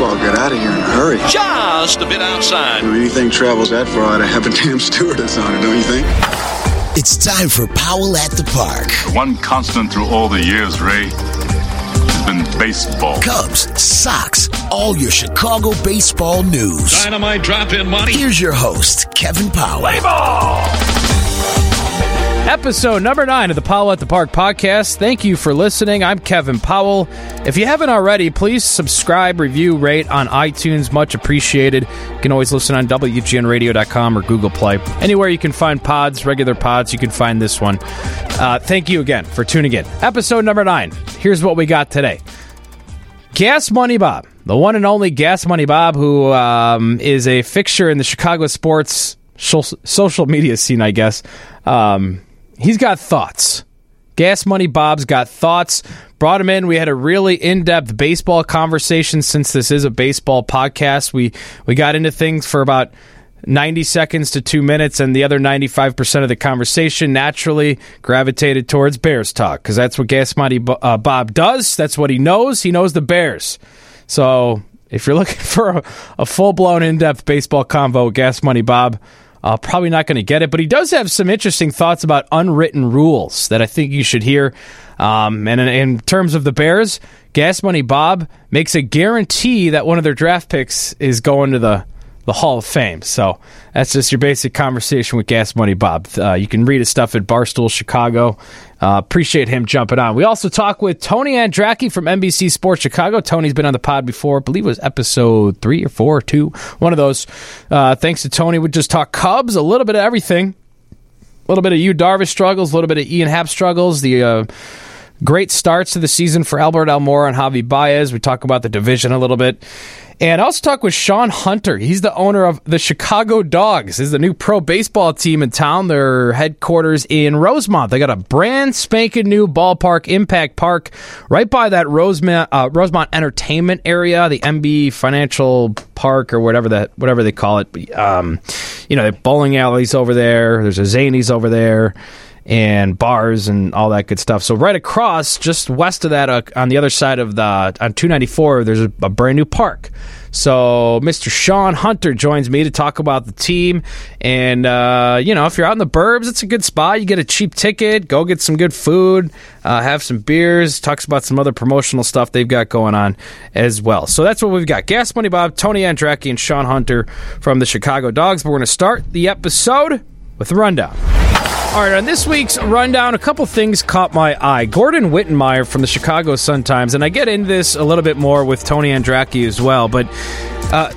Well, get out of here in a hurry. Just a bit outside. When anything travels that far, I'd have a damn stewardess on it, don't you think? It's time for Powell at the Park. One constant through all the years, Ray, has been baseball. Cubs, Sox, all your Chicago baseball news. Dynamite drop in money. Here's your host, Kevin Powell. Play ball. Episode number nine of the Powell at the Park podcast. Thank you for listening. I'm Kevin Powell. If you haven't already, please subscribe, review, rate on iTunes. Much appreciated. You can always listen on WGNradio.com or Google Play. Anywhere you can find pods, regular pods, you can find this one. Uh, thank you again for tuning in. Episode number nine. Here's what we got today. Gas Money Bob, the one and only Gas Money Bob, who um, is a fixture in the Chicago sports social media scene, I guess. Um, he's got thoughts. Gas Money Bob's got thoughts. Brought him in. We had a really in-depth baseball conversation since this is a baseball podcast. We we got into things for about 90 seconds to 2 minutes and the other 95% of the conversation naturally gravitated towards Bears talk cuz that's what Gas Money uh, Bob does. That's what he knows. He knows the Bears. So, if you're looking for a, a full-blown in-depth baseball convo, Gas Money Bob uh, probably not going to get it, but he does have some interesting thoughts about unwritten rules that I think you should hear. Um, and in, in, terms of the Bears, Gas Money Bob makes a guarantee that one of their draft picks is going to the the Hall of Fame. So that's just your basic conversation with Gas Money Bob. Uh, you can read his stuff at Barstool Chicago. Uh, appreciate him jumping on. We also talk with Tony Andracki from NBC Sports Chicago. Tony's been on the pod before. I believe it was episode three or four or two, one of those. Uh, thanks to Tony, we just talk Cubs, a little bit of everything. A little bit of Yu Darvish struggles, a little bit of Ian Happ struggles. The uh, great starts to the season for Albert Almora and Javi Baez. We talk about the division a little bit. And I also talked with Sean Hunter. He's the owner of the Chicago Dogs. This is the new pro baseball team in town. Their headquarters in Rosemont. They got a brand spanking new ballpark, Impact Park, right by that Rosemont, uh, Rosemont Entertainment area, the MB Financial Park or whatever that whatever they call it. Um, you know, bowling alleys over there. There's a Zanies over there and bars and all that good stuff. So right across, just west of that, uh, on the other side of the on 294, there's a, a, brand new park. So Mr. Sean Hunter joins me to talk about the team, and uh, you know if you're out in the burbs, it's a good spot. You get a cheap ticket, go get some good food, uh, have some beers. Talks about some other promotional stuff they've got going on as well. So that's what we've got. Gas Money Bob, Tony Andracki, and Sean Hunter from the Chicago Dogs. But we're going to start the episode with a rundown. All right, on this week's rundown, a couple things caught my eye. Gordon Wittenmyer from the Chicago Sun Times, and I get into this a little bit more with Tony Andracki as well, but uh,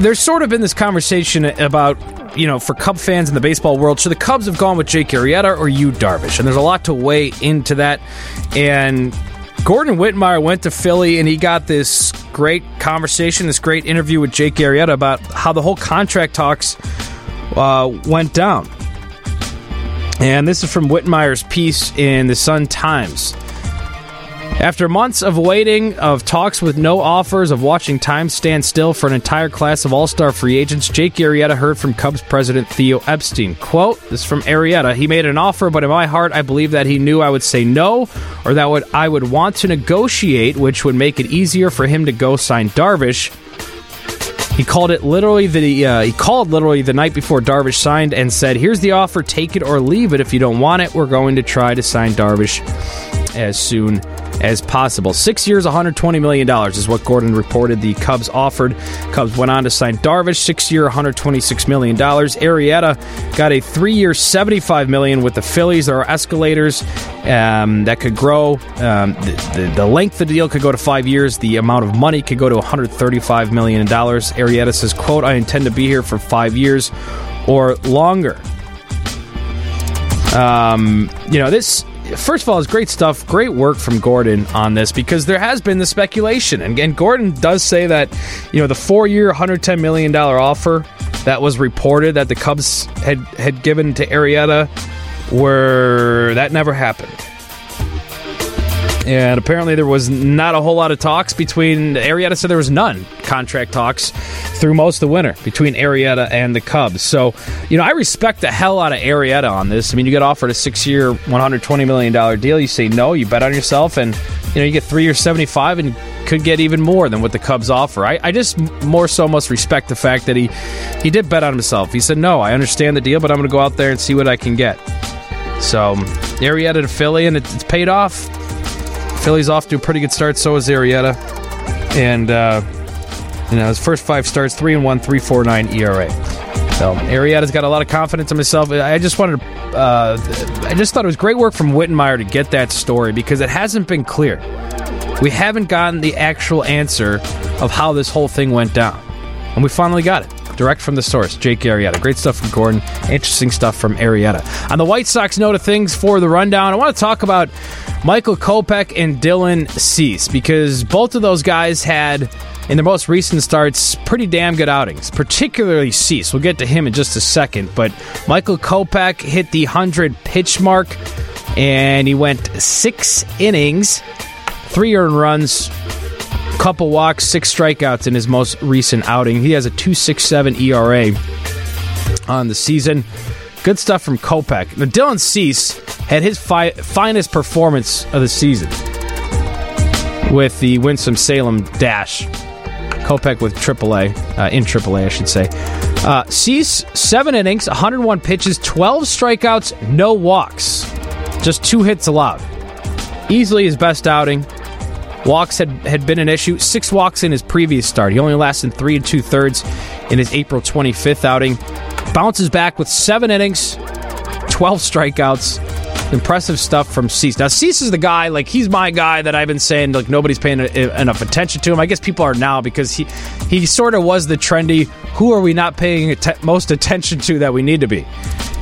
there's sort of been this conversation about you know, for Cub fans in the baseball world, should the Cubs have gone with Jake Arrieta or Yu Darvish? And there's a lot to weigh into that. And Gordon Wittenmyer went to Philly and he got this great conversation, this great interview with Jake Arrieta about how the whole contract talks uh, went down. And this is from Wittenmyer's piece in the Sun Times. After months of waiting, of talks with no offers, of watching time stand still for an entire class of all star free agents, Jake Arrieta heard from Cubs president Theo Epstein. Quote, this is from Arrieta. He made an offer, but in my heart, I believe that he knew I would say no, or that I would want to negotiate, which would make it easier for him to go sign Darvish. He called it literally the uh, he called literally the night before Darvish signed and said, "Here's the offer. Take it or leave it. If you don't want it, we're going to try to sign Darvish as soon as possible. Six years, $120 million is what Gordon reported the Cubs offered. Cubs went on to sign Darvish, six year, $126 million. Arrieta got a three year, 75 million with the Phillies. There are escalators um, that could grow. Um, the, the, the, length of the deal could go to five years. The amount of money could go to $135 million. Arrieta says, quote, I intend to be here for five years or longer. Um, you know, this first of all, it's great stuff. Great work from Gordon on this because there has been the speculation, and, and Gordon does say that you know the four-year, hundred ten million dollar offer that was reported that the Cubs had had given to Arrieta, where that never happened. And apparently, there was not a whole lot of talks between Arrieta said there was none contract talks through most of the winter between Arrieta and the Cubs. So, you know, I respect the hell out of Arrieta on this. I mean, you get offered a six-year, one hundred twenty million dollar deal. You say no, you bet on yourself, and you know you get three years, seventy-five, and could get even more than what the Cubs offer. I, I just more so must respect the fact that he he did bet on himself. He said, "No, I understand the deal, but I'm going to go out there and see what I can get." So Arrieta to Philly, and it, it's paid off. Philly's off to a pretty good start. So is Arrieta, and uh, you know his first five starts, three and one, three four nine ERA. So Arrieta's got a lot of confidence in himself. I just wanted to, uh, I just thought it was great work from Wittenmyer to get that story because it hasn't been clear. We haven't gotten the actual answer of how this whole thing went down, and we finally got it direct from the source, Jake Arrieta. Great stuff from Gordon. Interesting stuff from Arrieta. On the White Sox note of things for the rundown, I want to talk about Michael Kopech and Dylan Cease because both of those guys had, in their most recent starts, pretty damn good outings, particularly Cease. We'll get to him in just a second, but Michael Kopech hit the 100 pitch mark and he went six innings, three earned runs, couple walks, six strikeouts in his most recent outing. He has a 2.67 ERA on the season. Good stuff from Kopech. Now, Dylan Cease had his fi- finest performance of the season with the Winston-Salem Dash. Kopech with AAA, uh, in AAA, I should say. Uh, Cease, seven innings, 101 pitches, 12 strikeouts, no walks. Just two hits allowed. Easily his best outing. Walks had, had been an issue. Six walks in his previous start. He only lasted three and two thirds in his April 25th outing. Bounces back with seven innings, 12 strikeouts. Impressive stuff from Cease. Now, Cease is the guy, like, he's my guy that I've been saying, like, nobody's paying enough attention to him. I guess people are now because he, he sort of was the trendy, who are we not paying att- most attention to that we need to be?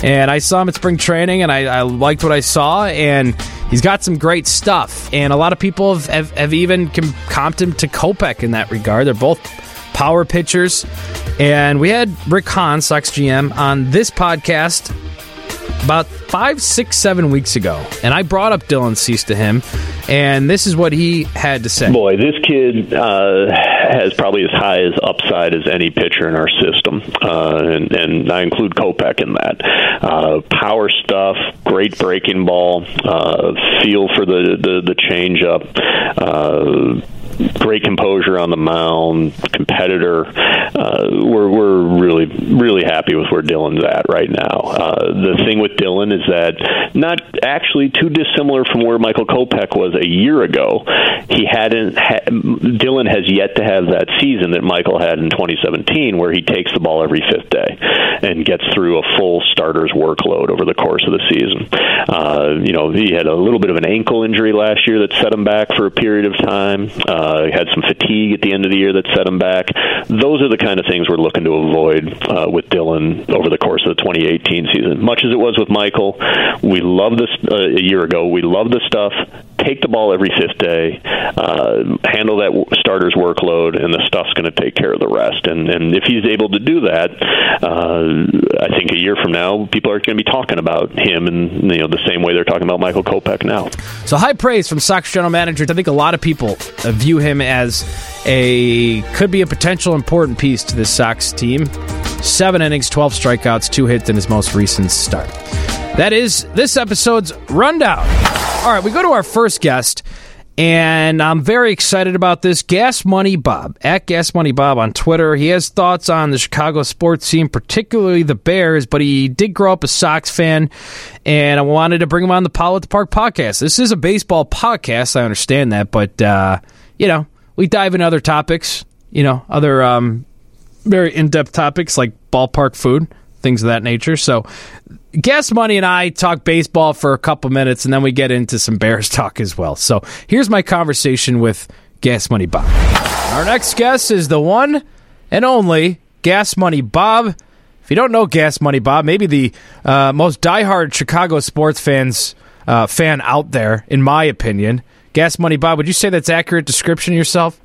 And I saw him at spring training, and I, I liked what I saw, and he's got some great stuff. And a lot of people have, have, have even comped him to Kopech in that regard. They're both power pitchers. And we had Rick Hahn, Sox GM, on this podcast about five, six, seven weeks ago, and I brought up Dylan Cease to him, and this is what he had to say. Boy, this kid uh, has probably as high as upside as any pitcher in our system, uh, and, and I include Kopech in that. Uh, power stuff, great breaking ball, uh, feel for the the, the changeup. Uh, great composure on the mound, competitor. Uh, we're we're really really happy with where Dylan's at right now. Uh, the thing with Dylan is that not actually too dissimilar from where Michael Kopech was a year ago. He hadn't. Ha- Dylan has yet to have that season that Michael had in 2017, where he takes the ball every fifth day and gets through a full starter's workload over the course of the season. Uh, you know, he had a little bit of an ankle injury last year that set him back for a period of time. Uh, uh, had some fatigue at the end of the year that set him back. Those are the kind of things we're looking to avoid uh, with Dylan over the course of the 2018 season. Much as it was with Michael, we love this uh, a year ago. We love the stuff. Take the ball every fifth day. Uh, handle that starter's workload, and the stuff's going to take care of the rest. And and if he's able to do that, uh, I think a year from now, people are going to be talking about him in you know the same way they're talking about Michael Kopech now. So high praise from Sox general managers. I think a lot of people view him as a could be a potential important piece to this Sox team. Seven innings, 12 strikeouts, two hits in his most recent start. That is this episode's rundown. All right, we go to our first guest, and I'm very excited about this. Gas Money Bob, at Gas Money Bob on Twitter. He has thoughts on the Chicago sports scene, particularly the Bears, but he did grow up a Sox fan, and I wanted to bring him on the at the Park podcast. This is a baseball podcast, I understand that, but, uh, you know, we dive into other topics, you know, other um, very in depth topics like ballpark food, things of that nature. So, Gas Money and I talk baseball for a couple minutes, and then we get into some Bears talk as well. So, here's my conversation with Gas Money Bob. Our next guest is the one and only Gas Money Bob. If you don't know Gas Money Bob, maybe the uh, most diehard Chicago sports fans uh, fan out there, in my opinion. Gas Money Bob, would you say that's accurate description of yourself?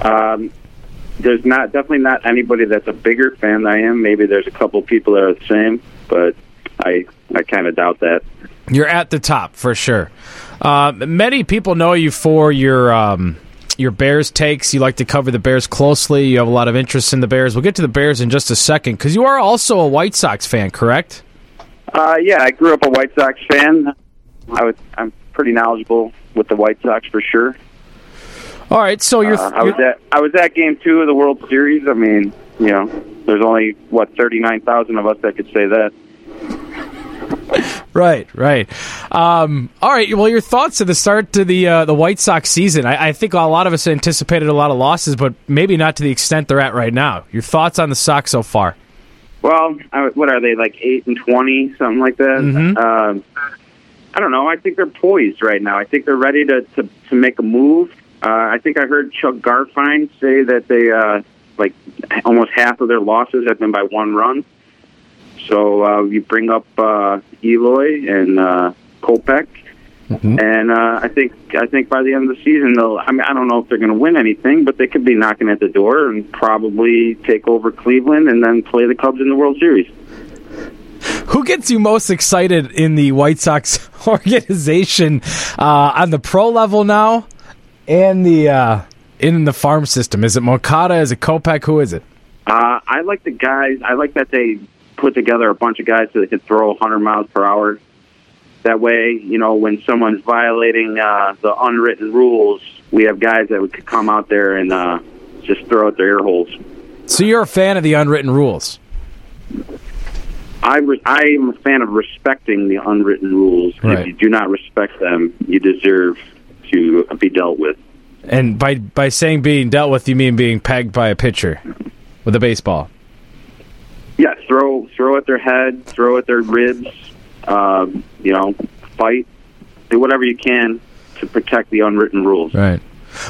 Um, there's not definitely not anybody that's a bigger fan than I am. Maybe there's a couple people that are the same, but I I kind of doubt that. You're at the top for sure. Uh, many people know you for your um, your Bears takes. You like to cover the Bears closely. You have a lot of interest in the Bears. We'll get to the Bears in just a second because you are also a White Sox fan, correct? Uh, yeah, I grew up a White Sox fan. I was I'm pretty knowledgeable with the White Sox for sure. All right, so you're. Uh, I was at I was at Game Two of the World Series. I mean, you know, there's only what thirty nine thousand of us that could say that. Right, right. Um, all right. Well, your thoughts at the start to the uh, the White Sox season? I, I, think a lot of us anticipated a lot of losses, but maybe not to the extent they're at right now. Your thoughts on the Sox so far? Well, I, what are they like eight and twenty, something like that? Mm-hmm. Um, I don't know. I think they're poised right now. I think they're ready to to, to make a move. Uh, I think I heard Chuck Garfien say that they uh, like almost half of their losses have been by one run. So uh, you bring up uh, Eloy and uh, Kopech, Mm-hmm. and uh, I think I think by the end of the season they'll. I mean, I don't know if they're going to win anything, but they could be knocking at the door and probably take over Cleveland and then play the Cubs in the World Series. Who gets you most excited in the White Sox organization uh, on the pro level now, and the uh, in the farm system? Is it Moncada? Is it Kopech? Who is it? Uh, I like the guys. I like that they put together a bunch of guys so they can throw 100 miles per hour. That way, you know, when someone's violating uh, the unwritten rules, we have guys that could come out there and uh, just throw out their ear holes. So you're a fan of the unwritten rules. I, re- I am a fan of respecting the unwritten rules. Right. If you do not respect them, you deserve to be dealt with. And by by saying being dealt with, you mean being pegged by a pitcher with a baseball. Yeah, throw throw at their head, throw at their ribs. Um, you know, fight, do whatever you can to protect the unwritten rules. Right.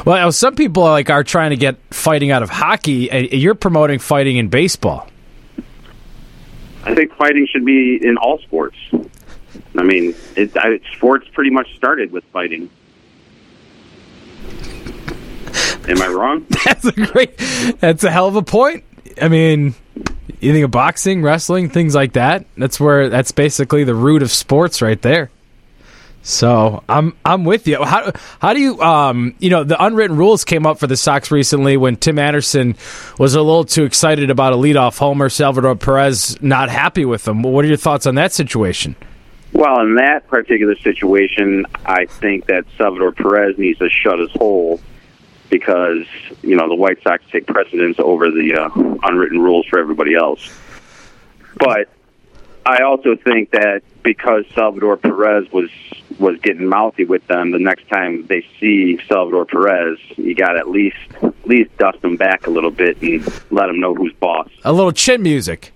Well, some people like are trying to get fighting out of hockey. and You're promoting fighting in baseball. I think fighting should be in all sports. I mean, it, I, sports pretty much started with fighting. Am I wrong? That's a great. That's a hell of a point. I mean, you think of boxing, wrestling, things like that. That's where that's basically the root of sports, right there. So I'm I'm with you. How how do you um you know the unwritten rules came up for the Sox recently when Tim Anderson was a little too excited about a leadoff homer. Salvador Perez not happy with him. What are your thoughts on that situation? Well, in that particular situation, I think that Salvador Perez needs to shut his hole because you know the White Sox take precedence over the uh, unwritten rules for everybody else. But I also think that because Salvador Perez was was getting mouthy with them, the next time they see Salvador Perez, you got at least at least dust him back a little bit and let him know who's boss. A little chin music.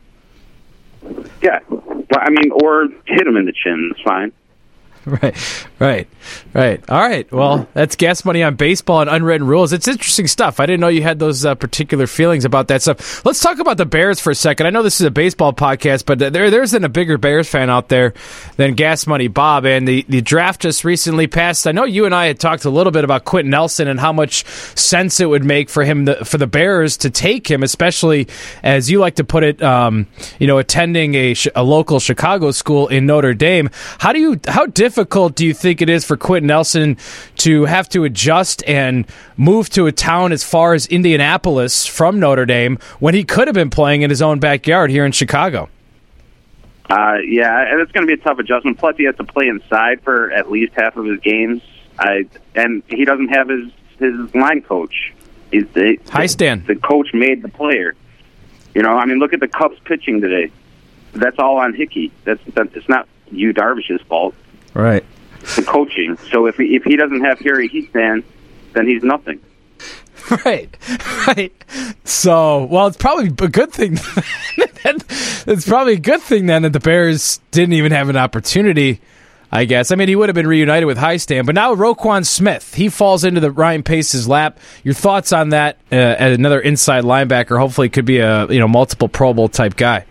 Yeah, I mean, or hit him in the chin. It's fine. Right, right, right. All right. Well, that's gas money on baseball and unwritten rules. It's interesting stuff. I didn't know you had those uh, particular feelings about that stuff. Let's talk about the Bears for a second. I know this is a baseball podcast, but there there isn't a bigger Bears fan out there than Gas Money Bob. And the, the draft just recently passed. I know you and I had talked a little bit about Quentin Nelson and how much sense it would make for him to, for the Bears to take him, especially as you like to put it. Um, you know, attending a, a local Chicago school in Notre Dame. How do you how difficult do you think it is for Quentin Nelson to have to adjust and move to a town as far as Indianapolis from Notre Dame when he could have been playing in his own backyard here in Chicago? Uh, yeah, and it's going to be a tough adjustment. Plus, he has to play inside for at least half of his games. I and he doesn't have his his line coach. He's the, Hiestand. The coach made the player. You know, I mean, look at the Cubs pitching today. That's all on Hickey. That's, that's it's not Yu Darvish's fault. Right. The coaching. So if he, if he doesn't have Harry Heathman, then he's nothing. Right, right. So, well, it's probably a good thing. it's probably a good thing then that the Bears didn't even have an opportunity. I guess. I mean, he would have been reunited with Hiestand, but now Roquan Smith, he falls into the Ryan Pace's lap. Your thoughts on that? Uh, as another inside linebacker, hopefully, could be a you know multiple Pro Bowl type guy.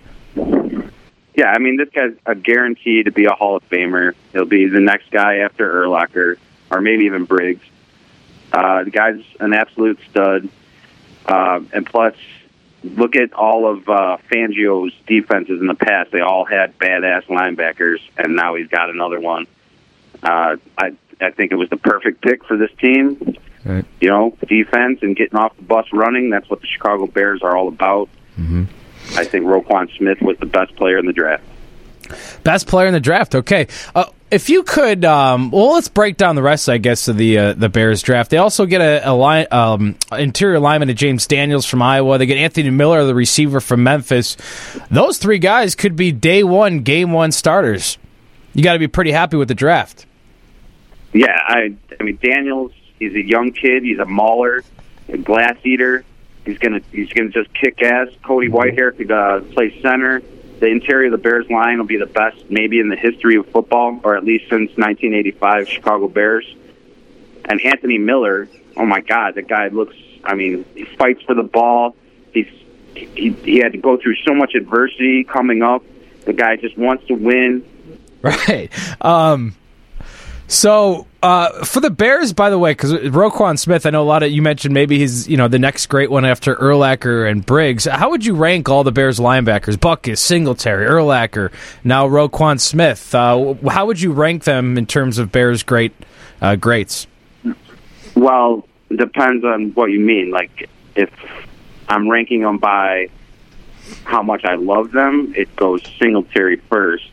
Yeah, I mean, this guy's a guarantee to be a Hall of Famer. He'll be the next guy after Urlacher, or maybe even Briggs. Uh, the guy's an absolute stud. Uh, and plus, look at all of uh, Fangio's defenses in the past. They all had badass linebackers, and now he's got another one. Uh, I I think it was the perfect pick for this team. Right. You know, defense and getting off the bus running. That's what the Chicago Bears are all about. Mm-hmm. I think Roquan Smith was the best player in the draft. Best player in the draft. Okay. Uh, if you could, um, well, let's break down the rest, I guess, of the uh, the Bears draft. They also get a, a line, um, interior lineman of James Daniels from Iowa. They get Anthony Miller, the receiver from Memphis. Those three guys could be day one, game one starters. You got to be pretty happy with the draft. Yeah, I, I mean Daniels. He's a young kid. He's a mauler, a glass eater. He's gonna he's gonna just kick ass. Cody Whitehair could uh, play center. The interior of the Bears line will be the best maybe in the history of football, or at least since 1985 Chicago Bears. And Anthony Miller, oh my God, the guy looks. I mean, he fights for the ball. He's he, he had to go through so much adversity coming up. The guy just wants to win. Right. Um, so uh, for the Bears, by the way, because Roquan Smith, I know a lot of you mentioned maybe he's you know the next great one after Urlacher and Briggs. How would you rank all the Bears linebackers? Butkus, Singletary, Urlacher, now Roquan Smith. Uh, how would you rank them in terms of Bears great uh, greats? Well, depends on what you mean. Like if I'm ranking them by how much I love them, it goes Singletary first.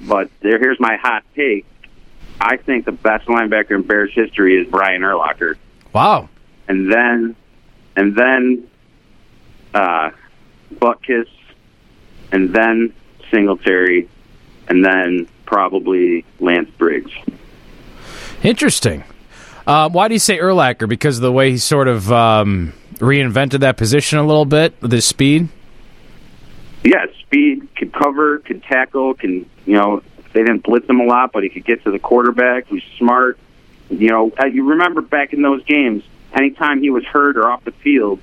But there, here's my hot take. I think the best linebacker in Bears history is Brian Urlacher. Wow. And then, and then, uh, Butkus, and then Singletary, and then probably Lance Briggs. Interesting. Uh, why do you say Urlacher? Because of the way he sort of um, reinvented that position a little bit with his speed? Yeah, speed, could cover, could tackle, can, you know, they didn't blitz him a lot, but he could get to the quarterback. He's smart. You know, uh, you remember back in those games, anytime he was hurt or off the field,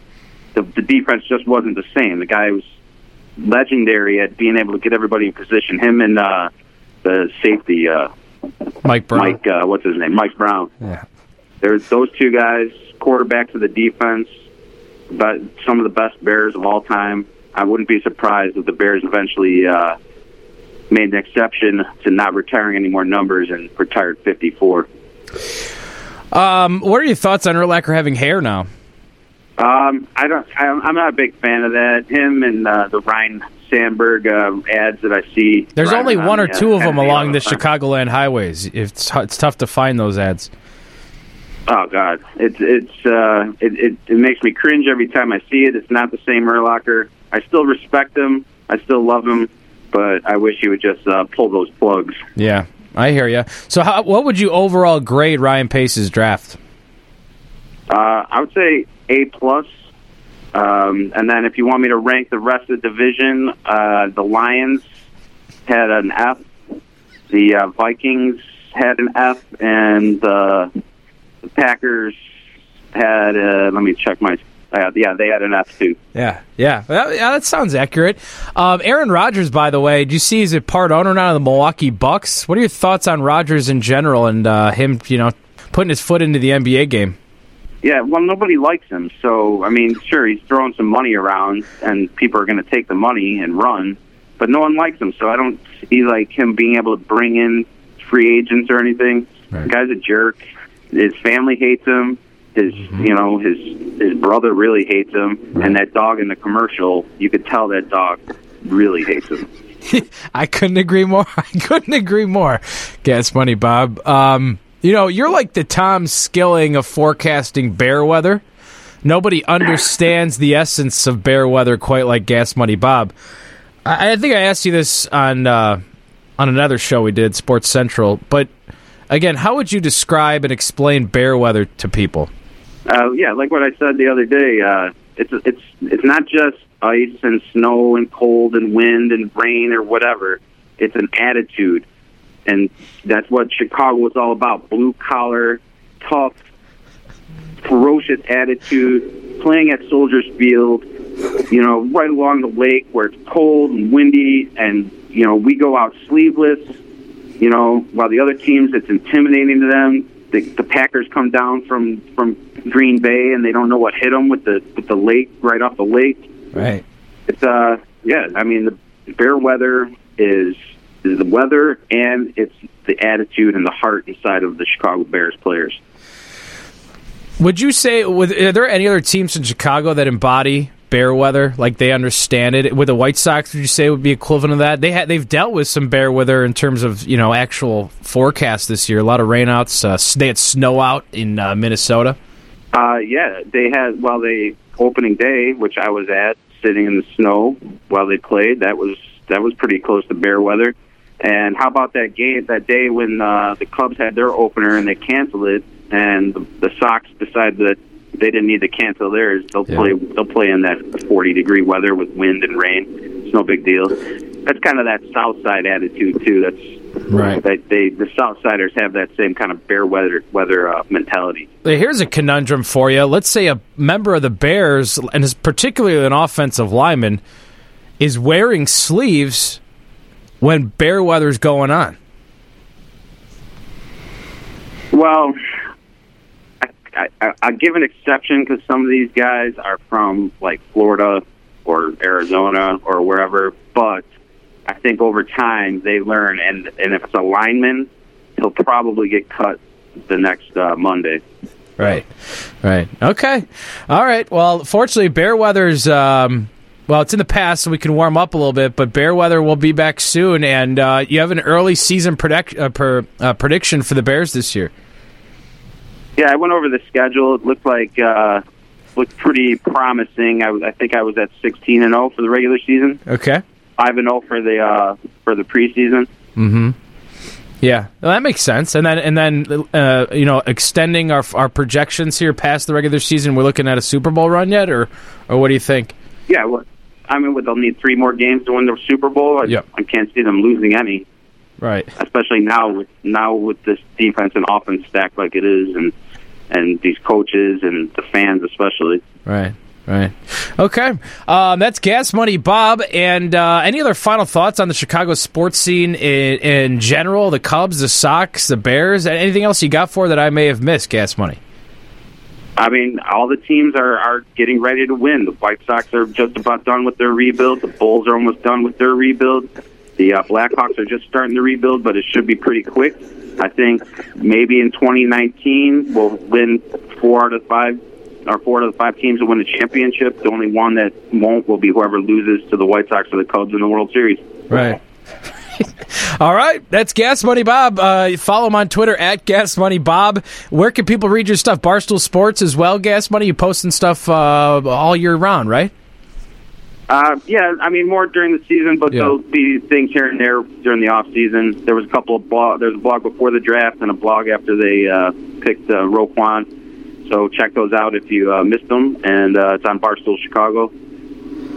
the, the defense just wasn't the same. The guy was legendary at being able to get everybody in position. Him and uh, the safety, uh, Mike Brown. Mike, uh, what's his name? Mike Brown. Yeah. There's those two guys, quarterbacks of the defense, but some of the best Bears of all time. I wouldn't be surprised if the Bears eventually uh, made an exception to not retiring any more numbers and retired 54. Um, what are your thoughts on Urlacher having hair now? Um, I don't. I, I'm not a big fan of that. Him and uh, the Ryne Sandberg uh, ads that I see. There's only on one or uh, two of them along the time. Chicagoland highways. It's it's tough to find those ads. Oh God, it's it's uh, it, it it makes me cringe every time I see it. It's not the same Urlacher. I still respect him. I still love him, but I wish he would just uh, pull those plugs. Yeah, I hear you. So, how, what would you overall grade Ryan Pace's draft? Uh, I would say A plus. Um, and then if you want me to rank the rest of the division, uh, the Lions had an F, the uh, Vikings had an F, and uh, the Packers had. Uh, let me check my. Uh, yeah, they had enough too. Yeah, yeah, that, yeah. That sounds accurate. Um, Aaron Rodgers, by the way, do you see he's a part owner now of the Milwaukee Bucks? What are your thoughts on Rodgers in general and uh, him, you know, putting his foot into the NBA game? Yeah, well, nobody likes him. So, I mean, sure, he's throwing some money around, and people are going to take the money and run, but no one likes him. So, I don't see like him being able to bring in free agents or anything. The guy's a jerk. His family hates him. His, you know, his his brother really hates him, and that dog in the commercial, you could tell that dog really hates him. I couldn't agree more. I couldn't agree more. Gas money, Bob. Um, you know, you're like the Tom Skilling of forecasting bear weather. Nobody understands the essence of bear weather quite like Gas Money Bob. I, I think I asked you this on uh, on another show we did, Sports Central. But again, how would you describe and explain bear weather to people? Uh, yeah, like what I said the other day, uh, it's it's it's not just ice and snow and cold and wind and rain or whatever. It's an attitude, and that's what Chicago is all about: blue collar, tough, ferocious attitude. Playing at Soldiers Field, you know, right along the lake where it's cold and windy, and you know we go out sleeveless. You know, while the other teams, it's intimidating to them. The, the Packers come down from from Green Bay and they don't know what hit them with the with the lake right off the lake. Right. It's uh yeah, I mean the bear weather is is the weather and it's the attitude and the heart inside of the Chicago Bears players. Would you say, with, are there any other teams in Chicago that embody bear weather, like they understand it. With the White Sox, would you say would be equivalent of that? They had they've dealt with some bear weather in terms of you know actual forecast this year. A lot of rainouts. Uh, they had snow out in uh, Minnesota. Uh, yeah, they had well, they opening day, which I was at, sitting in the snow while they played. That was that was pretty close to bear weather. And how about that game that day when uh, the Cubs had their opener and they canceled it, and the, the Sox decided that they didn't need to cancel theirs. They'll Yeah. play. They'll play in that 40 degree weather with wind and rain. It's no big deal. That's kind of that South Side attitude too. That's Right. That they the South Siders have that same kind of bear weather weather uh, mentality. Here's a conundrum for you. Let's say a member of the Bears, and is particularly an offensive lineman, is wearing sleeves when bear weather's going on. Well, I, I, give an exception because some of these guys are from like Florida or Arizona or wherever. But I think over time they learn, and and if it's a lineman, he'll probably get cut the next uh, Monday. Right. Right. Okay. All right. Well, fortunately, bear weather's. Um, well, it's in the past, so we can warm up a little bit. But bear weather will be back soon, and uh, you have an early season predict, uh, per, uh, prediction for the Bears this year. Yeah, I went over the schedule. It looked like uh, looked pretty promising. I, I think I was at sixteen and zero for the regular season, Okay. five and zero for the uh, for the preseason. Mhm. Yeah, well, that makes sense. And then, and then, uh, you know, extending our our projections here past the regular season. We're looking at a Super Bowl run yet, or or what do you think? Yeah, well, I mean, they'll need three more games to win the Super Bowl. I, Yeah. I can't see them losing any. Right. especially now with now with this defense and offense stacked like it is, and and these coaches and the fans especially. Right. Right. Okay. Um, that's Gas Money Bob. And uh, any other final thoughts on the Chicago sports scene in, in general? The Cubs, the Sox, the Bears. Anything else you got for that I may have missed? Gas Money. I mean, all the teams are are getting ready to win. The White Sox are just about done with their rebuild. The Bulls are almost done with their rebuild. The uh, Blackhawks are just starting to rebuild, but it should be pretty quick. I think maybe in 2019 we'll win four out of five, or four out of the five teams will win the championship. The only one that won't will be whoever loses to the White Sox or the Cubs in the World Series. Right. All right, that's Gas Money Bob. Uh, follow him on Twitter at Gas Money Bob. Where can people read your stuff? Barstool Sports as well. Gas Money. You posting stuff uh, all year round, right? Uh, yeah, I mean more during the season, but Yeah. there'll be things here and there during the off season. There was a couple of blog. There's a blog before the draft and a blog after they uh, picked uh, Roquan. So check those out if you uh, missed them, and uh, it's on Barstool Chicago.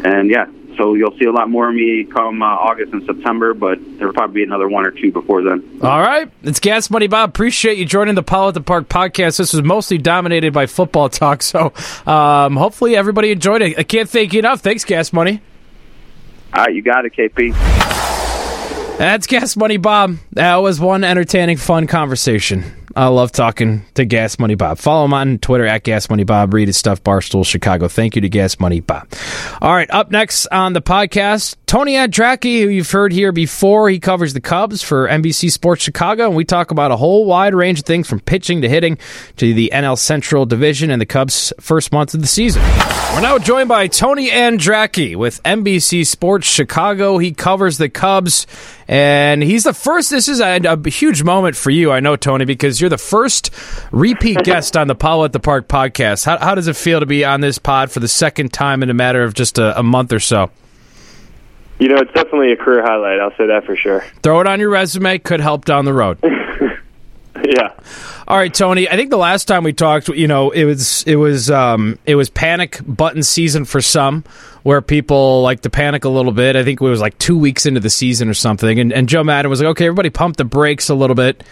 And yeah, so you'll see a lot more of me come uh, August and September, but there'll probably be another one or two before then. All right, it's Gas Money Bob. Appreciate you joining the Powell at the Park podcast. This was mostly dominated by football talk, so um, hopefully everybody enjoyed it. I can't thank you enough. Thanks, Gas Money. All right, you got it, KP. That's Gas Money Bob. That was one entertaining, fun conversation. I love talking to Gas Money Bob. Follow him on Twitter at Gas Money Bob. Read his stuff, Barstool Chicago. Thank you to Gas Money Bob. All right, up next on the podcast, Tony Andracki, who you've heard here before. He covers the Cubs for NBC Sports Chicago, and we talk about a whole wide range of things from pitching to hitting to the NL Central Division and the Cubs' first month of the season. We're now joined by Tony Andracki with NBC Sports Chicago. He covers the Cubs, and he's the first. This is a, a huge moment for you, I know, Tony, because you're the first repeat guest on the Powell at the Park podcast. How, how does it feel to be on this pod for the second time in a matter of just a, a month or so? You know, it's definitely a career highlight. I'll say that for sure. Throw it on your resume. Could help down the road. Yeah. All right, Tony. I think the last time we talked, you know, it was it was um, it was panic button season for some, where people like to panic a little bit. I think it was like two weeks into the season or something, and, and Joe Maddon was like, "Okay, everybody, pump the brakes a little bit."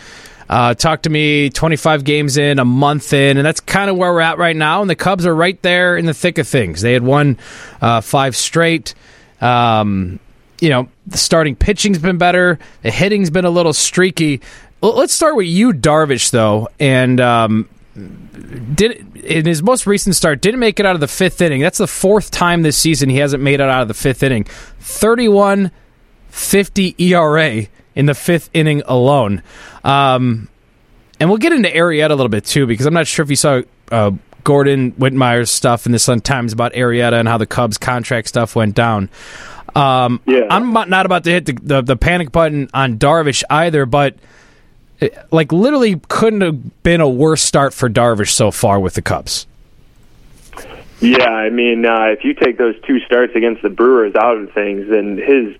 Uh, talk to me 25 games in, a month in, and that's kind of where we're at right now. And the Cubs are right there in the thick of things. They had won uh, five straight. Um, you know, the starting pitching's been better. The hitting's been a little streaky. L- Let's start with Yu Darvish, though. And um, did in his most recent start didn't make it out of the fifth inning. That's the fourth time this season he hasn't made it out of the fifth inning. 31 50 ERA in the fifth inning alone. Um, and we'll get into Arrieta a little bit too, because I'm not sure if you saw uh, Gordon Wittenmyer's stuff in the Sun Times about Arrieta and how the Cubs contract stuff went down. Um, Yeah. I'm not not about to hit the, the, the panic button on Darvish either, but it, like literally couldn't have been a worse start for Darvish so far with the Cubs. Yeah, I mean, uh, if you take those two starts against the Brewers out of things, then his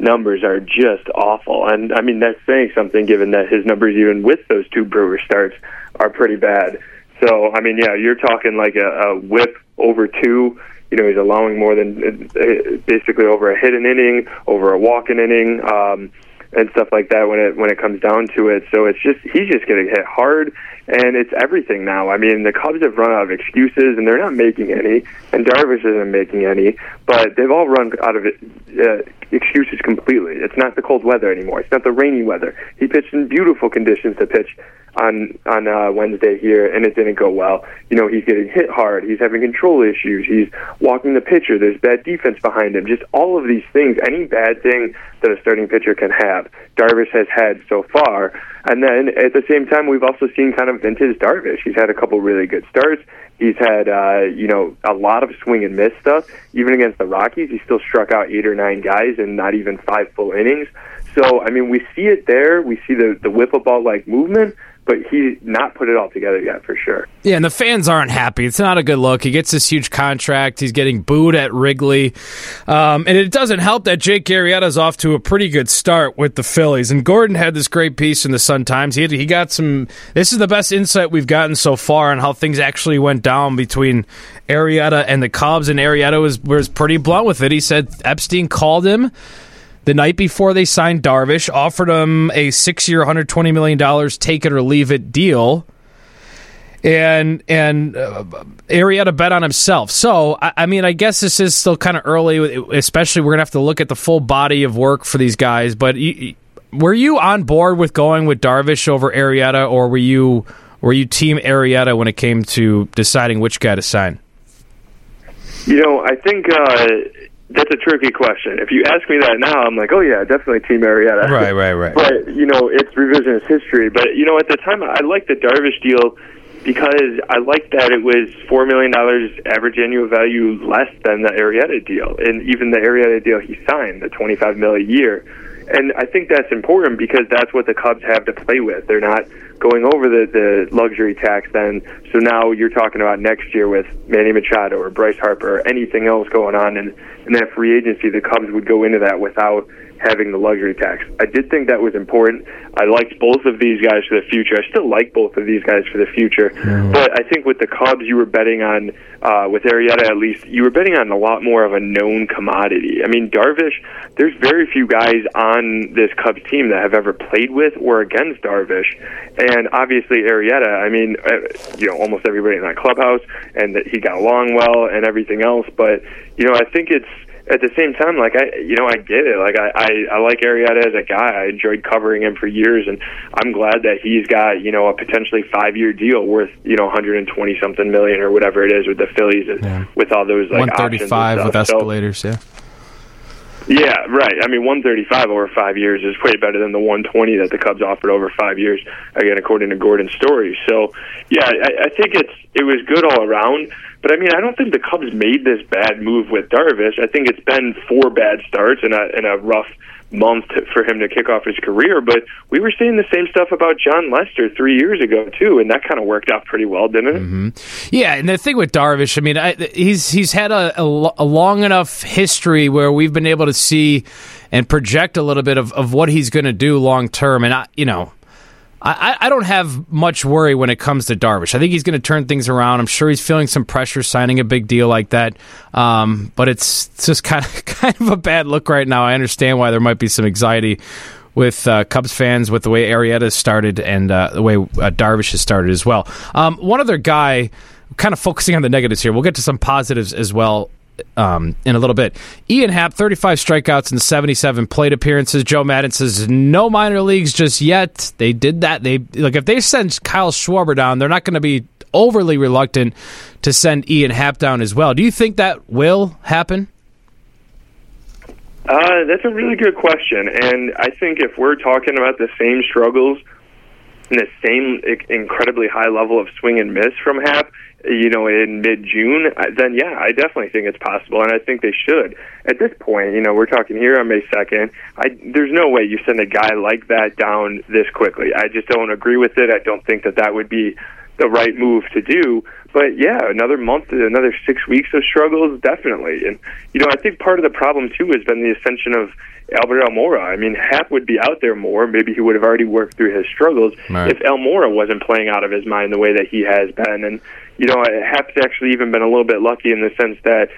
numbers are just awful. And I mean, that's saying something given that his numbers, even with those two Brewer starts, are pretty bad. So, I mean, yeah, you're talking like a, a whip over two. You know, he's allowing more than uh, basically over a hit an inning, over a walk an inning. Um, and stuff like that when it when it comes down to it. So it's just he's just getting hit hard, and it's everything now. I mean, the Cubs have run out of excuses, and they're not making any, and Darvish isn't making any, but they've all run out of uh, excuses completely. It's not the cold weather anymore. It's not the rainy weather. He pitched in beautiful conditions to pitch on on uh, Wednesday here, and it didn't go well. You know, he's getting hit hard. He's having control issues. He's walking the pitcher. There's bad defense behind him. Just all of these things. Any bad thing that a starting pitcher can have, Darvish has had so far. And then at the same time, we've also seen kind of vintage Darvish. He's had a couple really good starts. He's had, uh, you know, a lot of swing and miss stuff. Even against the Rockies, he still struck out eight or nine guys in not even five full innings. So, I mean, we see it there. We see the the Wiffle ball like movement, but he's not put it all together yet for sure. Yeah, and the fans aren't happy. It's not a good look. He gets this huge contract. He's getting booed at Wrigley. Um, and it doesn't help that Jake Arrieta's off to a pretty good start with the Phillies. And Gordon had this great piece in the Sun Times. He, had, he got some. This is the best insight we've gotten so far on how things actually went down between Arrieta and the Cubs. And Arrieta was, was pretty blunt with it. He said Epstein called him the night before they signed Darvish, offered him a six year, $120 million take it or leave it deal. And and uh, Arrieta bet on himself. So I, I mean, I guess this is still kind of early. Especially, we're gonna have to look at the full body of work for these guys. But were you on board with going with Darvish over Arrieta, or were you were you team Arrieta when it came to deciding which guy to sign? You know, I think uh, that's a tricky question. If you ask me that now, I'm like, oh yeah, definitely Team Arrieta. Right, right, right. But you know, it's revisionist history. But you know, at the time, I liked the Darvish deal because I liked that it was four million dollars average annual value less than the Arrieta deal, and even the Arrieta deal he signed, the twenty five mil a year. And I think that's important because that's what the Cubs have to play with. They're not going over the, the luxury tax then. So now you're talking about next year with Manny Machado or Bryce Harper or anything else going on in, in that free agency, the Cubs would go into that without having the luxury tax. I did think that was important. I liked both of these guys for the future. I still like both of these guys for the future. But I think with the Cubs, you were betting on, uh, with Arrieta at least, you were betting on a lot more of a known commodity. I mean, Darvish, there's very few guys on this Cubs team that have ever played with or against Darvish. And obviously, Arrieta, I mean, uh, you know, almost everybody in that clubhouse, and that he got along well and everything else. But, you know, I think it's, at the same time, like I, you know, I get it. Like I, I, I like Arrieta as a guy. I enjoyed covering him for years, and I'm glad that he's got, you know, a potentially five year deal worth, you know, 120 something million or whatever it is with the Phillies, and Yeah. with all those like One options thirty and five with stuff. So- escalators. Yeah. yeah, right. I mean, 135 over five years is way better than the 120 that the Cubs offered over five years. Again, according to Gordon's story. So, yeah, I, I think it's it was good all around. But I mean, I don't think the Cubs made this bad move with Darvish. I think it's been four bad starts and a and a rough month for him to kick off his career. But we were saying the same stuff about Jon Lester three years ago too, and that kind of worked out pretty well, didn't it? Mm-hmm. Yeah, and the thing with Darvish, I mean, I, he's he's had a, a, a long enough history where we've been able to see and project a little bit of, of what he's going to do long term, and I, you know. I, I don't have much worry when it comes to Darvish. I think he's going to turn things around. I'm sure he's feeling some pressure signing a big deal like that. Um, but it's, it's just kind of kind of a bad look right now. I understand why there might be some anxiety with uh, Cubs fans with the way Arrieta started and uh, the way uh, Darvish has started as well. Um, one other guy, kind of focusing on the negatives here. We'll get to some positives as well um, in a little bit. Ian Happ, 35 strikeouts and 77 plate appearances. Joe Maddon says no minor leagues just yet. They did that. They like if they send Kyle Schwarber down, they're not going to be overly reluctant to send Ian Happ down as well. Do you think that will happen? Uh, that's a really good question, and I think if we're talking about the same struggles and the same incredibly high level of swing and miss from Happ, you know, in mid June, then yeah, I definitely think it's possible, and I think they should. At this point, you know, we're talking here on May second. I there's no way you send a guy like that down this quickly. I just don't agree with it. I don't think that that would be the right move to do. But yeah, another month, another six weeks of struggles, definitely. And you know, I think part of the problem too has been the ascension of Albert Almora. I mean, Happ would be out there more. Maybe he would have already worked through his struggles Right. if Almora wasn't playing out of his mind the way that he has been. And you know, Happ's actually even been a little bit lucky in the sense that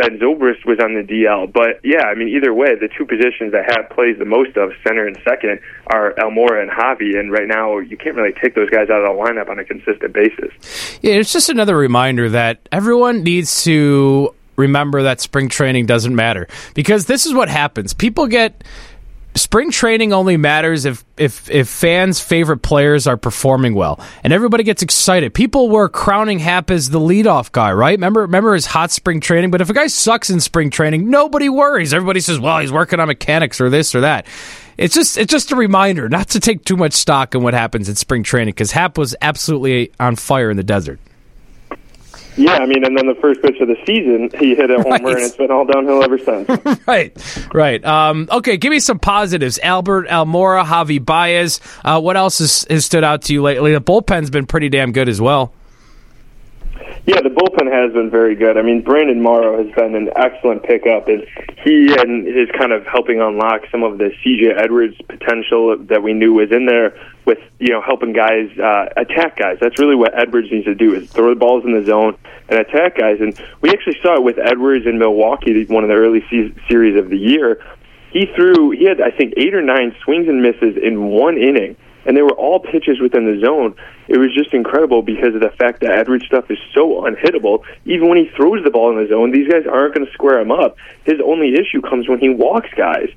Ben Zobrist was on the DL. But yeah, I mean, either way, the two positions that Happ plays the most of, center and second, are Almora and Javi. And right now, you can't really take those guys out of the lineup on a consistent basis. Yeah, it's just another reminder that everyone needs to remember that spring training doesn't matter because this is what happens. People get spring training only matters if if if fans' favorite players are performing well, and everybody gets excited. People were crowning Happ as the leadoff guy, right? Remember remember his hot spring training. But if a guy sucks in spring training, nobody worries. Everybody says, "Well, he's working on mechanics or this or that." It's just it's just a reminder not to take too much stock in what happens in spring training because Happ was absolutely on fire in the desert. Yeah, I mean, and then the first pitch of the season, he hit a homer, Right. and it's been all downhill ever since. right, right. Um, okay, give me some positives. Albert Almora, Javi Baez. Uh, what else has, has stood out to you lately? The bullpen's been pretty damn good as well. Yeah, the bullpen has been very good. I mean, Brandon Morrow has been an excellent pickup, and he and is kind of helping unlock some of the CJ Edwards potential that we knew was in there with you know helping guys uh, attack guys. That's really what Edwards needs to do is throw the balls in the zone and attack guys. And we actually saw it with Edwards in Milwaukee, one of the early se- series of the year. He threw he had I think eight or nine swings and misses in one inning and they were all pitches within the zone. It was just incredible because of the fact that Edwards stuff is so unhittable. Even when he throws the ball in the zone, these guys aren't going to square him up. His only issue comes when he walks guys.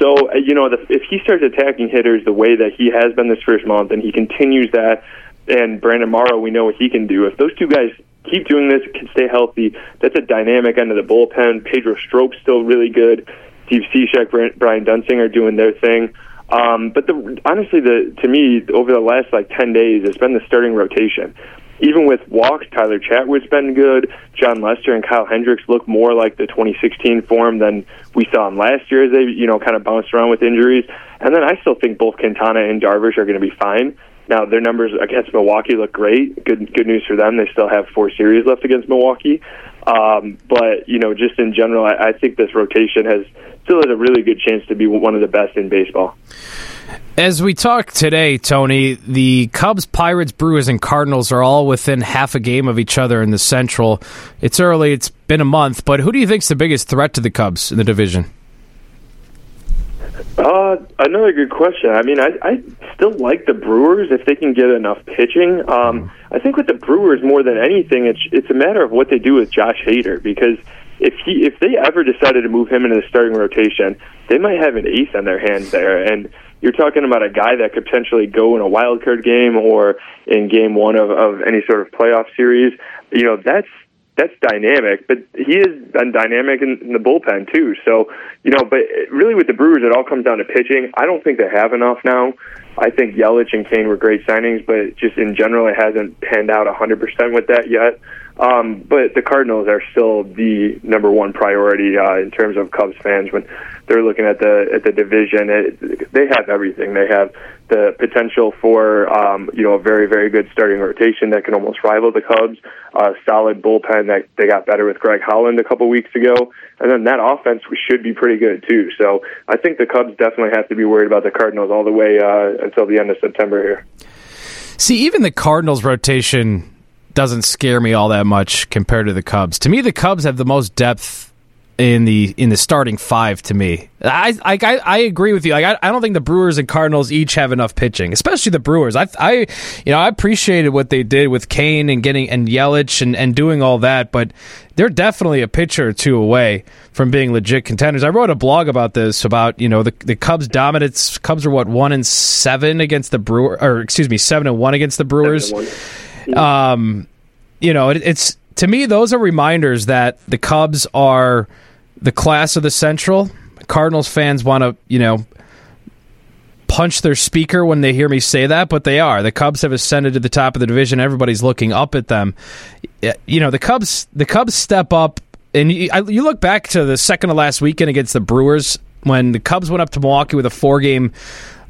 So uh, you know, the, if he starts attacking hitters the way that he has been this first month, and he continues that, and Brandon Morrow, we know what he can do. If those two guys keep doing this, can stay healthy, that's a dynamic end of the bullpen. Pedro Strop's still really good. Steve Cishek, Brian Duensing are doing their thing. Um, but the, honestly, the to me, over the last like ten days, it's been the starting rotation. Even with walks, Tyler Chatwood's been good. Jon Lester and Kyle Hendricks look more like the 2016 form than we saw him last year as they, you know, kind of bounced around with injuries. And then I still think both Quintana and Darvish are going to be fine. Now their numbers against Milwaukee look great. Good good news for them. They still have four series left against Milwaukee. Um, but you know, just in general, I, I think this rotation has still has a really good chance to be one of the best in baseball. As we talk today, Tony, the Cubs, Pirates, Brewers, and Cardinals are all within half a game of each other in the Central. It's early; it's been a month, but who do you think's the biggest threat to the Cubs in the division? Uh, another good question. I mean, I, I still like the Brewers if they can get enough pitching. Um, I think with the Brewers more than anything, it's it's a matter of what they do with Josh Hader because if he if they ever decided to move him into the starting rotation, they might have an ace on their hands there. And you're talking about a guy that could potentially go in a wild card game or in game one of, of any sort of playoff series. You know, that's that's dynamic, but he has been dynamic in, in the bullpen too. So, you know, but really with the Brewers, it all comes down to pitching. I don't think they have enough now. I think Yelich and Kane were great signings, but just in general, it hasn't panned out 100% with that yet. Um, but the Cardinals are still the number one priority uh, in terms of Cubs fans when they're looking at the at the division. It, they have everything. They have the potential for um, you know a very very good starting rotation that can almost rival the Cubs. A solid bullpen that they got better with Greg Holland a couple weeks ago, and then that offense should be pretty good too. So I think the Cubs definitely have to be worried about the Cardinals all the way uh, until the end of September here. See, even the Cardinals rotation doesn't scare me all that much compared to the Cubs. To me, the Cubs have the most depth in the in the starting five. To me, I I, I, agree with you. Like, I, I don't think the Brewers and Cardinals each have enough pitching, especially the Brewers. I I you know I appreciated what they did with Kane and getting and Yelich and, and doing all that, but they're definitely a pitcher or two away from being legit contenders. I wrote a blog about this about you know the the Cubs dominance. Cubs are what one and seven against the Brewer, or excuse me, seven and one against the Brewers. Um, you know, it, it's to me those are reminders that the Cubs are the class of the Central. Cardinals fans want to, you know, punch their speaker when they hear me say that, but they are. The Cubs have ascended to the top of the division. Everybody's looking up at them. You know, the Cubs. The Cubs step up, and you, you look back to the second to last weekend against the Brewers when the Cubs went up to Milwaukee with a four game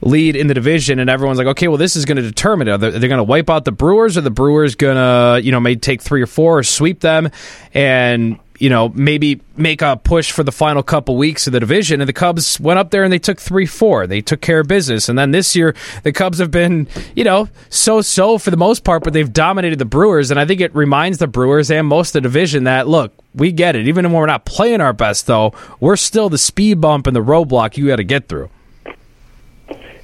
lead in the division, and everyone's like, okay, well, this is going to determine it. Are they, going to wipe out the Brewers, or the Brewers going to, you know, maybe take three or four or sweep them, and you know, maybe make a push for the final couple weeks of the division. And the Cubs went up there and they took 3 4. They took care of business. And then this year, the Cubs have been, you know, so so for the most part, but they've dominated the Brewers. And I think it reminds the Brewers and most of the division that, look, we get it. Even when we're not playing our best, though, we're still the speed bump and the roadblock you got to get through.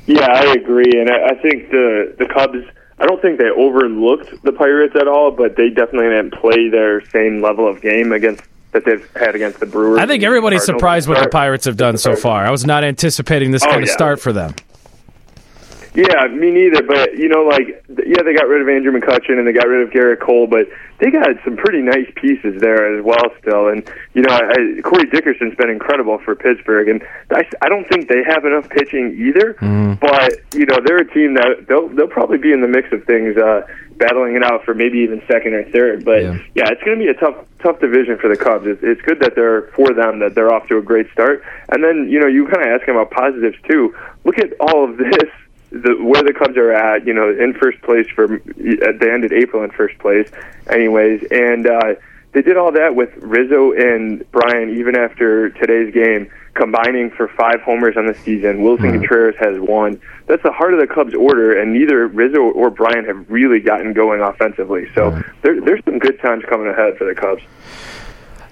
Yeah, I agree. And I, I think the, the Cubs I don't think they overlooked the Pirates at all, but they definitely didn't play their same level of game against that they've had against the Brewers. I think everybody's surprised what the Pirates have done so far. I was not anticipating this oh, kind of yeah. start for them. Yeah, me neither. But you know, like, yeah, they got rid of Andrew McCutchen and they got rid of Gerrit Cole, but they got some pretty nice pieces there as well still. And you know, I, Corey Dickerson's been incredible for Pittsburgh, and I, I don't think they have enough pitching either. Mm. But you know, they're a team that they'll they'll probably be in the mix of things, uh, battling it out for maybe even second or third. But yeah, yeah it's going to be a tough tough division for the Cubs. It's, it's good that they're for them that they're off to a great start. And then you know, you kind of asking about positives too. Look at all of this the where the Cubs are at, you know, in first place for at the end of April in first place, anyways, and uh, they did all that with Rizzo and Bryant even after today's game, combining for five homers on the season. Wilson mm-hmm. Contreras has one. That's the heart of the Cubs' order, and neither Rizzo or Bryant have really gotten going offensively. So mm-hmm. there, there's some good times coming ahead for the Cubs.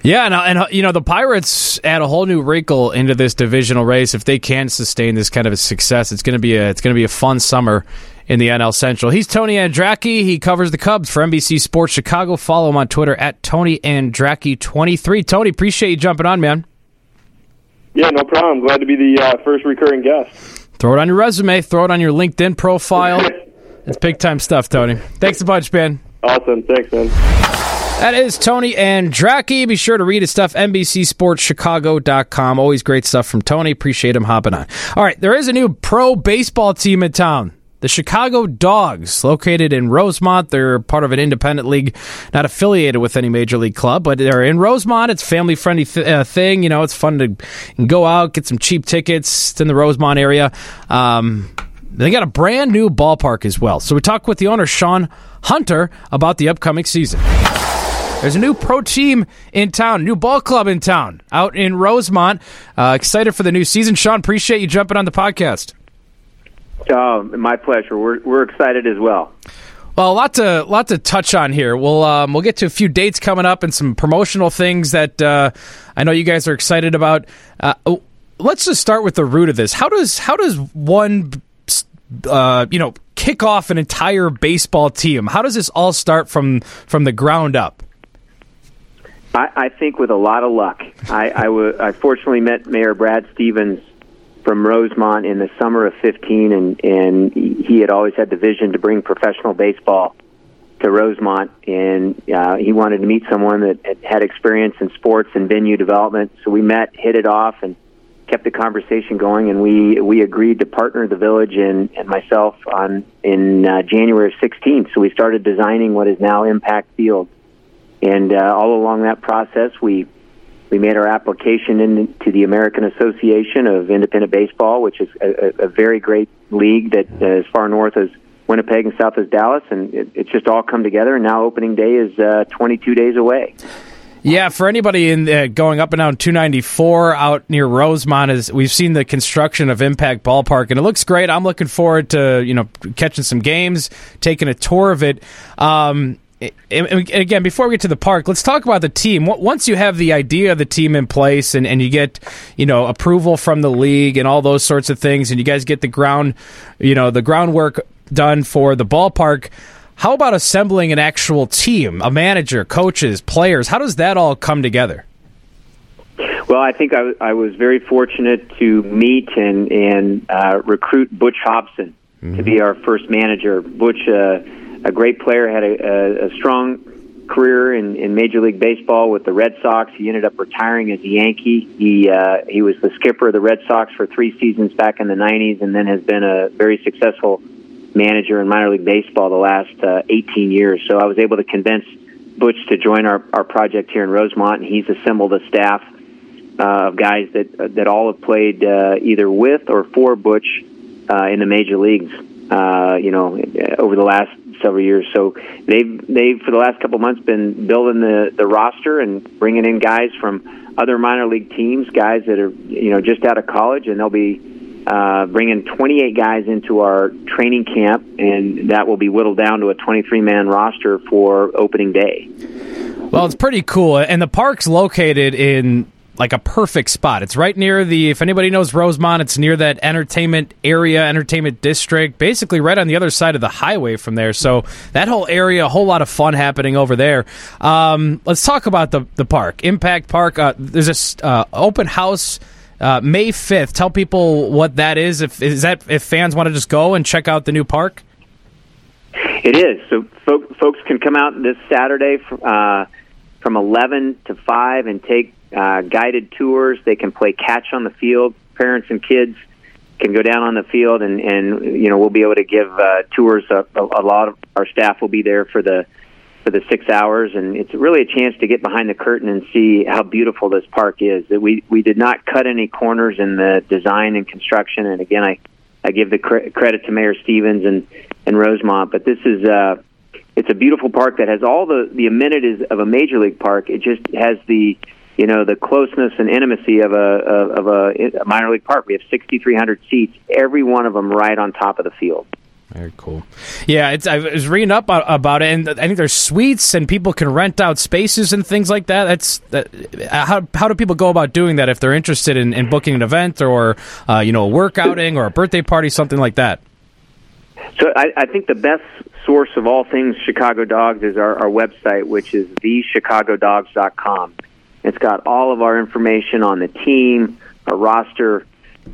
Yeah, and, and you know the Pirates add a whole new wrinkle into this divisional race. If they can sustain this kind of a success, it's going to be a it's going to be a fun summer in the NL Central. He's Tony Andracki. He covers the Cubs for NBC Sports Chicago. Follow him on Twitter at Tony Andracki23. Tony, appreciate you jumping on, man. Yeah, no problem. Glad to be the uh, first recurring guest. Throw it on your resume. Throw it on your LinkedIn profile. it's big time stuff, Tony. Thanks a bunch, Ben. Awesome. Thanks, man. That is Tony and Andracki. Be sure to read his stuff, NBCSportsChicago.com. Always great stuff from Tony. Appreciate him hopping on. All right, there is a new pro baseball team in town. The Chicago Dogs, located in Rosemont. They're part of an independent league, not affiliated with any major league club, but they're in Rosemont. It's a family friendly th- uh, thing. You know, it's fun to go out, get some cheap tickets. It's in the Rosemont area. Um, they got a brand new ballpark as well. So we talked with the owner, Sean Hunter, about the upcoming season. There's a new pro team in town, new ball club in town, out in Rosemont. Uh, excited for the new season. Sean, appreciate you jumping on the podcast. Oh, my pleasure. We're we're excited as well. Well, a lot to lot to touch on here. We'll um, we'll get to a few dates coming up and some promotional things that uh, I know you guys are excited about. Uh, let's just start with the root of this. How does how does one uh, you know kick off an entire baseball team? How does this all start from from the ground up? I, I think with a lot of luck. I, I, w- I fortunately met Mayor Brad Stephens from Rosemont in the summer of 15, and, and he had always had the vision to bring professional baseball to Rosemont, and uh, he wanted to meet someone that had experience in sports and venue development. So we met, hit it off, and kept the conversation going. And we we agreed to partner the village and, and myself on in uh, January of 16. So we started designing what is now Impact Field and uh, all along that process, we we made our application into the American Association of Independent Baseball, which is a, a very great league that uh, as far north as Winnipeg and south as Dallas, and it, it's just all come together. And now opening day is uh, 22 days away. Yeah, for anybody in uh, going up and down 294 out near Rosemont, is we've seen the construction of Impact Ballpark, and it looks great. I'm looking forward to you know catching some games, taking a tour of it. Um, and again, before we get to the park, let's talk about the team. Once you have the idea of the team in place and, and you get, you know, approval from the league and all those sorts of things, and you guys get the ground, you know, the groundwork done for the ballpark, how about assembling an actual team, a manager, coaches, players? How does that all come together? Well, I think I, I was very fortunate to meet and, and uh, recruit Butch Hobson mm-hmm. to be our first manager. Butch, uh, a great player, had a, a, a strong career in, in Major League Baseball with the Red Sox. He ended up retiring as a Yankee. He uh, he was the skipper of the Red Sox for three seasons back in the '90s, and then has been a very successful manager in minor league baseball the last uh, 18 years. So I was able to convince Butch to join our, our project here in Rosemont, and he's assembled a staff uh, of guys that that all have played uh, either with or for Butch uh, in the major leagues. Uh, you know, over the last several years. So they've they've for the last couple months been building the the roster and bringing in guys from other minor league teams, guys that are you know just out of college, and they'll be uh, bringing 28 guys into our training camp, and that will be whittled down to a 23 man roster for opening day. Well, it's pretty cool, and the park's located in like a perfect spot. It's right near the. If anybody knows Rosemont, it's near that entertainment area, entertainment district, basically right on the other side of the highway from there. So that whole area, a whole lot of fun happening over there. Um, let's talk about the the park, Impact Park. Uh, there's this uh, open house. Uh, May fifth. Tell people what that is. If is that if fans want to just go and check out the new park. It is. So folk, folks can come out this Saturday uh, from 11 to 5 and take uh, guided tours. They can play catch on the field. Parents and kids can go down on the field, and and you know we'll be able to give uh, tours. A, a, lot of our staff will be there for the for the six hours, and it's really a chance to get behind the curtain and see how beautiful this park is. That we we did not cut any corners in the design and construction, and again, I I give the cre- credit to Mayor Stephens and and Rosemont, but this is. Uh, it's a beautiful park that has all the the amenities of a major league park. It just has the you know the closeness and intimacy of a of a, a minor league park. We have 6,300 seats, every one of them right on top of the field. Very cool. Yeah, it's, I was reading up about it, and I think there's suites and people can rent out spaces and things like that. That's that, how how do people go about doing that if they're interested in, in booking an event or uh, you know a work outing or a birthday party, something like that. So I, I think the best source of all things Chicago Dogs is our, our website, which is thechicagodogs.com. It's got all of our information on the team, our roster,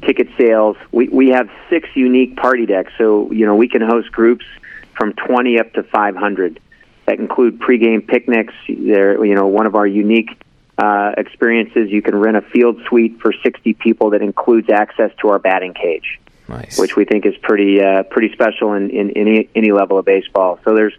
ticket sales. We we have six unique party decks, so you know we can host groups from 20 up to 500 that include pregame picnics. They're you know one of our unique uh, experiences. You can rent a field suite for 60 people that includes access to our batting cage, nice. which we think is pretty uh, pretty special in, in any any level of baseball. So there's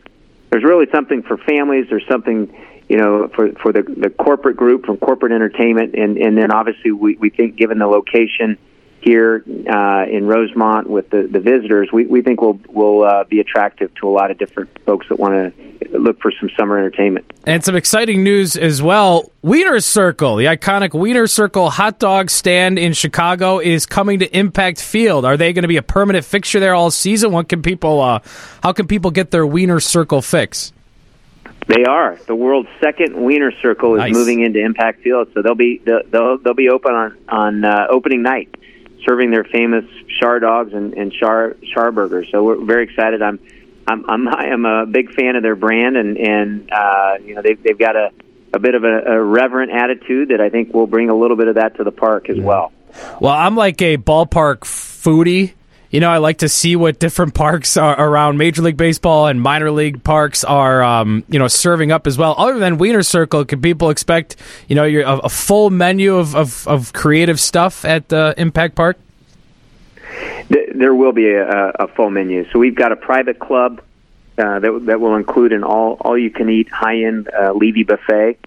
there's really something for families. There's something you know, for for the the corporate group from corporate entertainment, and and then obviously we we think given the location here uh, in Rosemont with the, the visitors, we, we think will will uh, be attractive to a lot of different folks that want to look for some summer entertainment. And some exciting news as well. Wiener Circle, the iconic Wiener Circle hot dog stand in Chicago, is coming to Impact Field. Are they going to be a permanent fixture there all season? What can people? Uh, how can people get their Wiener Circle fix? They are the world's second Wiener Circle is Nice. moving into Impact Field, so they'll be they'll they'll be open on on uh, opening night, serving their famous char dogs and and char char burgers. So we're very excited. I'm I'm I'm I am a big fan of their brand, and and uh, you know they've they've got a a bit of a, a reverent attitude that I think will bring a little bit of that to the park as well. Well, I'm like a ballpark foodie. You know, I like to see what different parks are around Major League Baseball and minor league parks are, um, you know, serving up as well. Other than Wiener Circle, can people expect, you know, your, a, a full menu of, of, of creative stuff at uh, Impact Park? There will be a, a full menu. So we've got a private club uh, that that will include an all all you can eat high end uh, Levy buffet,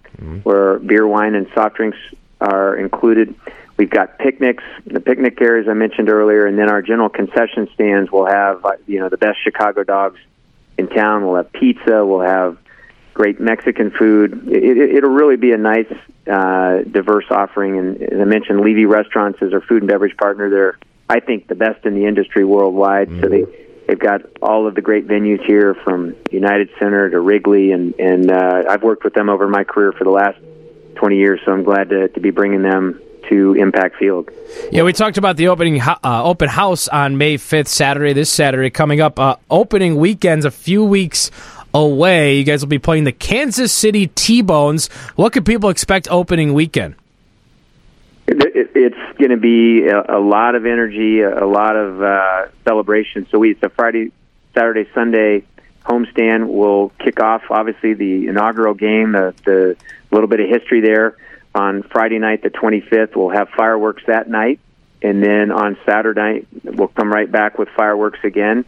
where beer, wine, and soft drinks are included. We've got picnics, the picnic areas I mentioned earlier, and then our general concession stands will have uh, you know the best Chicago dogs in town. We'll have pizza. We'll have great Mexican food. It, it, it'll really be a nice, uh, diverse offering. And as I mentioned, Levy Restaurants is our food and beverage partner. They're, I think, the best in the industry worldwide. So they they've got all of the great venues here, from United Center to Wrigley, and and uh, I've worked with them over my career for the last 20 years. So I'm glad to to be bringing them to Impact Field. Yeah, we talked about the opening uh, open house on May 5th, Saturday, this Saturday coming up. Uh, opening weekend's a few weeks away. You guys will be playing the Kansas City T-Bones. What can people expect opening weekend? It, it, it's going to be a, lot of energy, a, lot of uh, celebration. So we, it's a Friday, Saturday, Sunday homestand will kick off, obviously, the inaugural game, the, the little bit of history there. On Friday night, the 25th, we'll have fireworks that night. And then on Saturday, we'll come right back with fireworks again.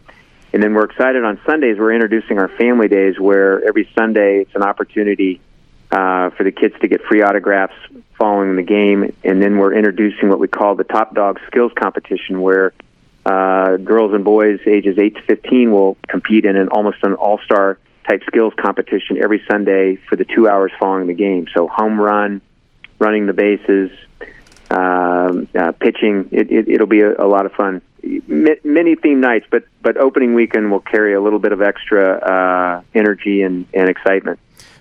And then we're excited on Sundays, we're introducing our family days where every Sunday it's an opportunity uh, for the kids to get free autographs following the game. And then we're introducing what we call the Top Dog Skills Competition where uh, girls and boys ages 8 to 15 will compete in an almost an all star type skills competition every Sunday for the two hours following the game. So home run, running the bases, um, uh, pitching. It, it, it'll be a, a lot of fun. M- many theme nights, but but opening weekend will carry a little bit of extra uh, energy and, and excitement.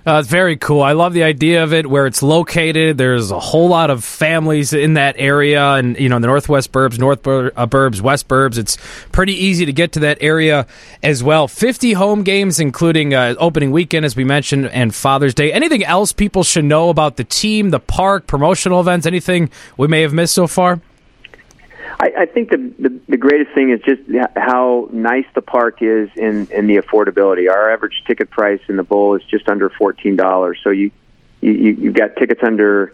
Uh, it's very cool. I love the idea of it where it's located. There's a whole lot of families in that area, and you know the Northwest Burbs, North Bur- uh, Burbs, West Burbs. It's pretty easy to get to that area as well. 50 home games, including uh, opening weekend, as we mentioned, and Father's Day. Anything else people should know about the team, the park, promotional events? Anything we may have missed so far? I, I think the, the the greatest thing is just how nice the park is in in the affordability. Our average ticket price in the bowl is just under fourteen dollars. So you you you've got tickets under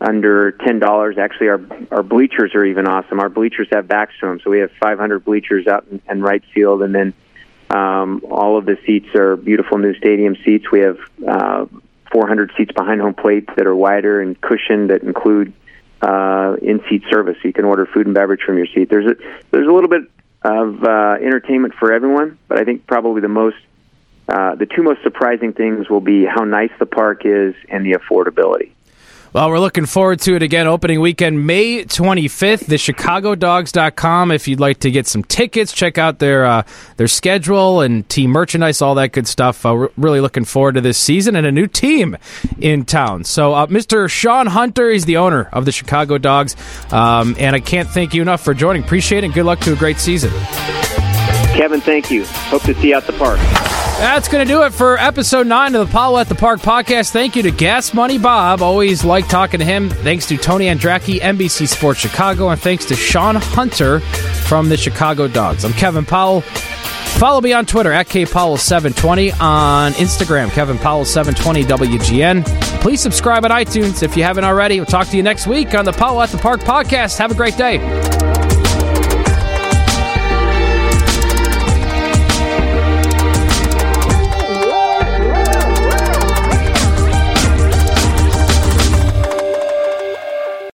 under ten dollars. Actually, our our bleachers are even awesome. Our bleachers have backs to them, so we have 500 bleachers out in, in right field, and then um, all of the seats are beautiful new stadium seats. We have uh, 400 seats behind home plate that are wider and cushioned that include uh, in-seat service. You can order food and beverage from your seat. There's a there's a little bit of uh, entertainment for everyone, but I think probably the most uh, the two most surprising things will be how nice the park is and the affordability. Well, we're looking forward to it again. Opening weekend, May 25th, the chicagodogs.com. If you'd like to get some tickets, check out their uh, their schedule and team merchandise, all that good stuff. Uh, really looking forward to this season and a new team in town. So, uh, Mr. Sean Hunter is the owner of the Chicago Dogs. Um, and I can't thank you enough for joining. Appreciate it and good luck to a great season. Kevin, thank you. Hope to see you at the park. That's going to do it for episode 9 of the Powell at the Park podcast. Thank you to Gas Money Bob. Always like talking to him. Thanks to Tony Andracki, NBC Sports Chicago. And thanks to Sean Hunter from the Chicago Dogs. I'm Kevin Powell. Follow me on Twitter at KPowell720. On Instagram, Kevin Powell720 WGN. Please subscribe on iTunes if you haven't already. We'll talk to you next week on the Powell at the Park podcast. Have a great day.